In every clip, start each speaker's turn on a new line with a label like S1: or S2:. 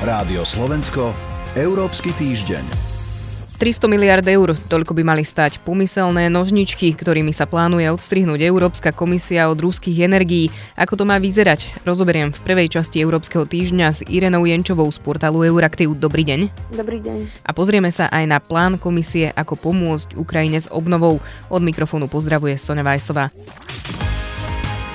S1: Rádio Slovensko, Európsky týždeň.
S2: 300 miliard eur, toľko by mali stať pomyselné nožničky, ktorými sa plánuje odstrihnúť Európska komisia od ruských energií. Ako to má vyzerať? Rozoberiem v prvej časti Európskeho týždňa s Irenou Jenčovou z portálu Euraktiv. Dobrý deň.
S3: Dobrý deň.
S2: A pozrieme sa aj na plán komisie, ako pomôcť Ukrajine s obnovou. Od mikrofónu pozdravuje Sonja Vajsová.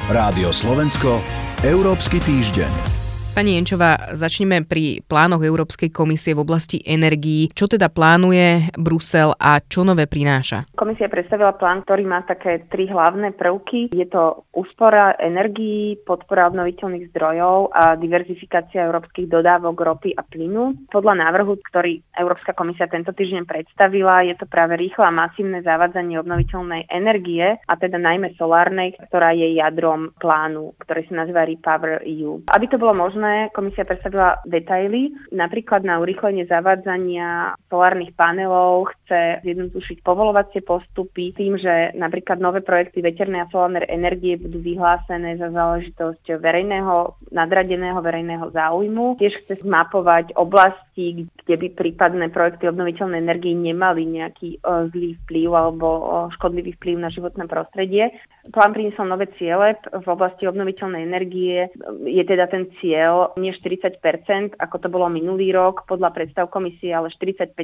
S1: Rádio Slovensko, Európsky týždeň.
S2: Pani Jenčová, začneme pri plánoch Európskej komisie v oblasti energií. Čo teda plánuje Brusel a čo nové prináša?
S3: Komisia predstavila plán, ktorý má také tri hlavné prvky. Je to úspora energií, podpora obnoviteľných zdrojov a diverzifikácia európskych dodávok ropy a plynu. Podľa návrhu, ktorý Európska komisia tento týždeň predstavila, je to práve rýchle a masívne zavádzanie obnoviteľnej energie, a teda najmä solárnej, ktorá je jadrom plánu, ktorý sa nazýva Repower EU. Aby to bolo možné, sme, komisia predstavila detaily. Napríklad na urychlenie zavádzania solárnych panelov chce zjednodušiť povolovacie postupy tým, že napríklad nové projekty veternej a solárnej energie budú vyhlásené za záležitosť verejného, nadradeného verejného záujmu. Tiež chce zmapovať oblasti, kde by prípadné projekty obnoviteľnej energie nemali nejaký o, zlý vplyv alebo o, škodlivý vplyv na životné prostredie. Plán priniesol nové ciele v oblasti obnoviteľnej energie. Je teda ten cieľ nie 40% ako to bolo minulý rok podľa predstav komisie, ale 45%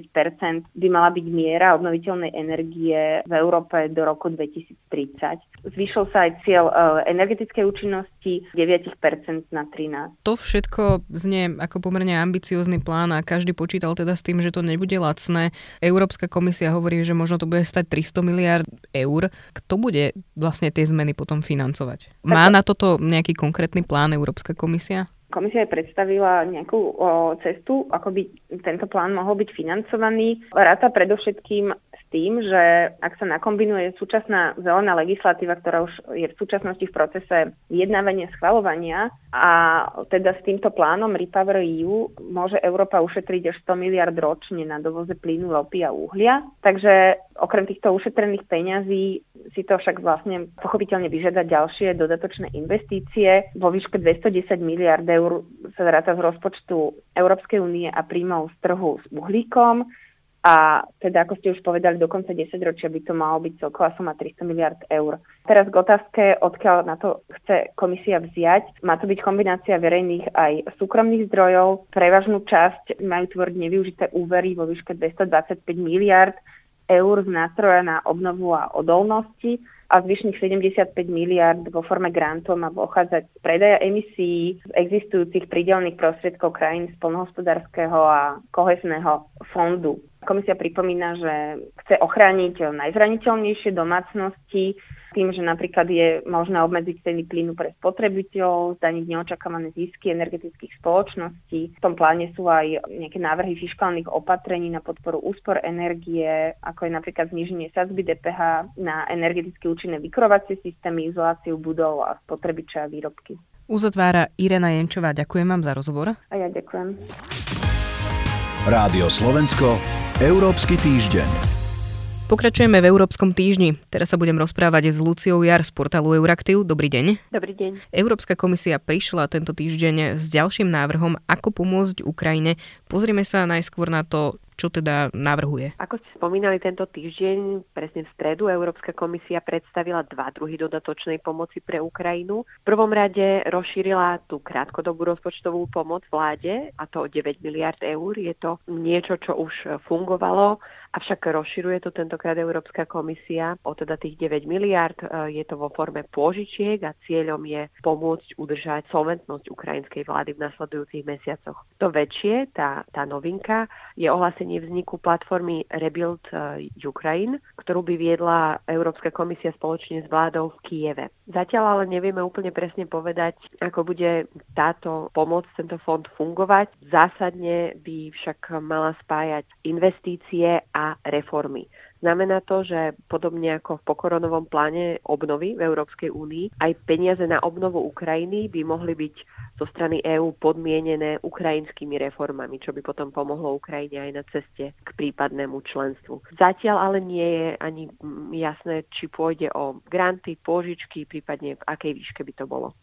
S3: by mala byť miera obnoviteľnej energie v Európe do roku 2030. Zvýšil sa aj cieľ e, energetickej účinnosti 9% na 13
S2: To všetko znie ako pomerne ambiciózny plán a každý počítal teda s tým, že to nebude lacné. Európska komisia hovorí, že možno to bude stať 300 miliard eur. Kto bude vlastne tie zmeny potom financovať? Má na toto nejaký konkrétny plán Európska komisia?
S3: Komisia aj predstavila nejakú o, cestu, ako by tento plán mohol byť financovaný. Ráta predovšetkým tým, že ak sa nakombinuje súčasná zelená legislatíva, ktorá už je v súčasnosti v procese vyjednávania schvalovania a teda s týmto plánom Repower EU môže Európa ušetriť až 100 miliard ročne na dovoze plynu, ropy a uhlia. Takže okrem týchto ušetrených peňazí si to však vlastne pochopiteľne vyžiada ďalšie dodatočné investície. Vo výške 210 miliard eur sa vráta z rozpočtu Európskej únie a príjmov z trhu s uhlíkom. A teda, ako ste už povedali, do konca 10 ročia by to malo byť celková suma 300 miliard eur. Teraz k otázke, odkiaľ na to chce komisia vziať. Má to byť kombinácia verejných aj súkromných zdrojov. Prevažnú časť majú tvoriť nevyužité úvery vo výške 225 miliard eur z nástroja na obnovu a odolnosti a zvyšných 75 miliard vo forme grantov má pochádzať z predaja emisí z existujúcich prídelných prostriedkov krajín z polnohospodárskeho a kohesného fondu. Komisia pripomína, že chce ochrániť najzraniteľnejšie domácnosti tým, že napríklad je možné obmedziť ceny plynu pre spotrebiteľov, zdaniť neočakávané zisky energetických spoločností. V tom pláne sú aj nejaké návrhy fiskálnych opatrení na podporu úspor energie, ako je napríklad zníženie sadzby DPH na energeticky účinné vykrovacie systémy, izoláciu budov a spotrebiče a výrobky.
S2: Uzatvára Irena Jenčová. Ďakujem vám za rozhovor.
S3: A ja ďakujem.
S1: Rádio Slovensko Európsky týždeň.
S2: Pokračujeme v Európskom týždni. Teraz sa budem rozprávať s Luciou Jar z portálu Euraktiv. Dobrý deň.
S3: Dobrý deň.
S2: Európska komisia prišla tento týždeň s ďalším návrhom, ako pomôcť Ukrajine. Pozrime sa najskôr na to, čo teda navrhuje?
S4: Ako ste spomínali tento týždeň, presne v stredu Európska komisia predstavila dva druhy dodatočnej pomoci pre Ukrajinu. V prvom rade rozšírila tú krátkodobú rozpočtovú pomoc vláde, a to o 9 miliard eur. Je to niečo, čo už fungovalo Avšak rozširuje to tentokrát Európska komisia o teda tých 9 miliard. E, je to vo forme pôžičiek a cieľom je pomôcť udržať solventnosť ukrajinskej vlády v nasledujúcich mesiacoch. To väčšie, tá, tá novinka, je ohlásenie vzniku platformy Rebuild e, Ukraine, ktorú by viedla Európska komisia spoločne s vládou v Kieve. Zatiaľ ale nevieme úplne presne povedať, ako bude táto pomoc, tento fond fungovať. Zásadne by však mala spájať investície a reformy. Znamená to, že podobne ako v pokoronovom pláne obnovy v Európskej únii, aj peniaze na obnovu Ukrajiny by mohli byť zo strany EÚ podmienené ukrajinskými reformami, čo by potom pomohlo Ukrajine aj na ceste k prípadnému členstvu. Zatiaľ ale nie je ani jasné, či pôjde o granty, pôžičky, prípadne v akej výške by to bolo.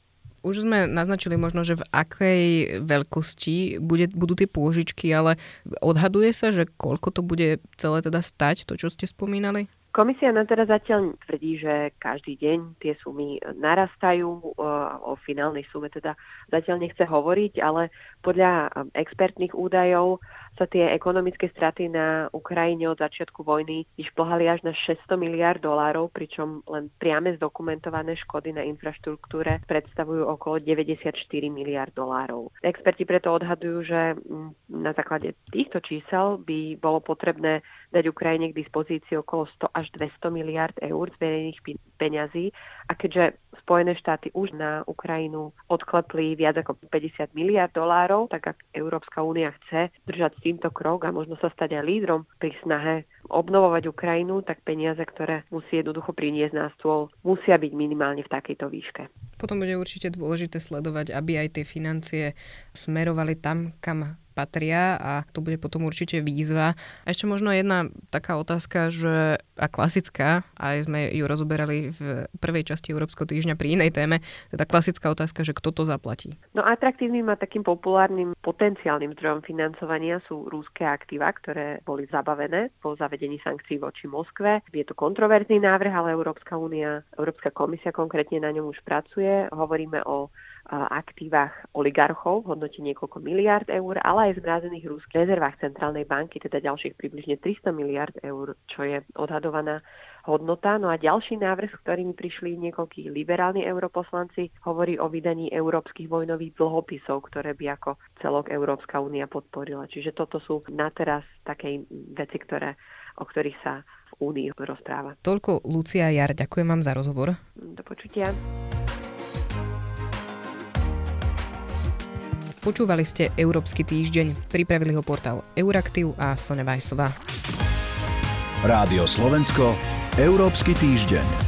S2: Už sme naznačili možno, že v akej veľkosti bude, budú tie pôžičky, ale odhaduje sa, že koľko to bude celé teda stať, to, čo ste spomínali?
S4: Komisia na teraz zatiaľ tvrdí, že každý deň tie sumy narastajú. O finálnej sume teda zatiaľ nechce hovoriť, ale podľa expertných údajov sa tie ekonomické straty na Ukrajine od začiatku vojny vyšplhali až na 600 miliard dolárov, pričom len priame zdokumentované škody na infraštruktúre predstavujú okolo 94 miliard dolárov. Experti preto odhadujú, že mm, na základe týchto čísel by bolo potrebné dať Ukrajine k dispozícii okolo 100 až 200 miliard eur z verejných peňazí a keďže Spojené štáty už na Ukrajinu odklepli viac ako 50 miliard dolárov, tak ak Európska únia chce držať s týmto krok a možno sa stať aj lídrom pri snahe obnovovať Ukrajinu, tak peniaze, ktoré musí jednoducho priniesť na stôl, musia byť minimálne v takejto výške.
S2: Potom bude určite dôležité sledovať, aby aj tie financie smerovali tam, kam patria a to bude potom určite výzva. A ešte možno jedna taká otázka, že a klasická, aj sme ju rozoberali v prvej časti Európskeho týždňa pri inej téme, teda klasická otázka, že kto to zaplatí.
S4: No atraktívnym a takým populárnym potenciálnym zdrojom financovania sú rúské aktíva, ktoré boli zabavené po zavedení sankcií voči Moskve. Je to kontroverzný návrh, ale Európska únia, Európska komisia konkrétne na ňom už pracuje. Hovoríme o aktívach oligarchov v hodnote niekoľko miliard eur, ale aj v zmrazených rúských rezervách Centrálnej banky, teda ďalších približne 300 miliard eur, čo je odhadovaná hodnota. No a ďalší návrh, s ktorými prišli niekoľkí liberálni europoslanci, hovorí o vydaní európskych vojnových dlhopisov, ktoré by ako celok Európska únia podporila. Čiže toto sú na teraz také veci, ktoré, o ktorých sa v Únii rozpráva.
S2: Toľko Lucia Jar, ďakujem vám za rozhovor.
S4: Do počutia.
S2: Počúvali ste Európsky týždeň. Pripravili ho portál Euraktiv a Sonja Vajsová.
S1: Rádio Slovensko, Európsky týždeň.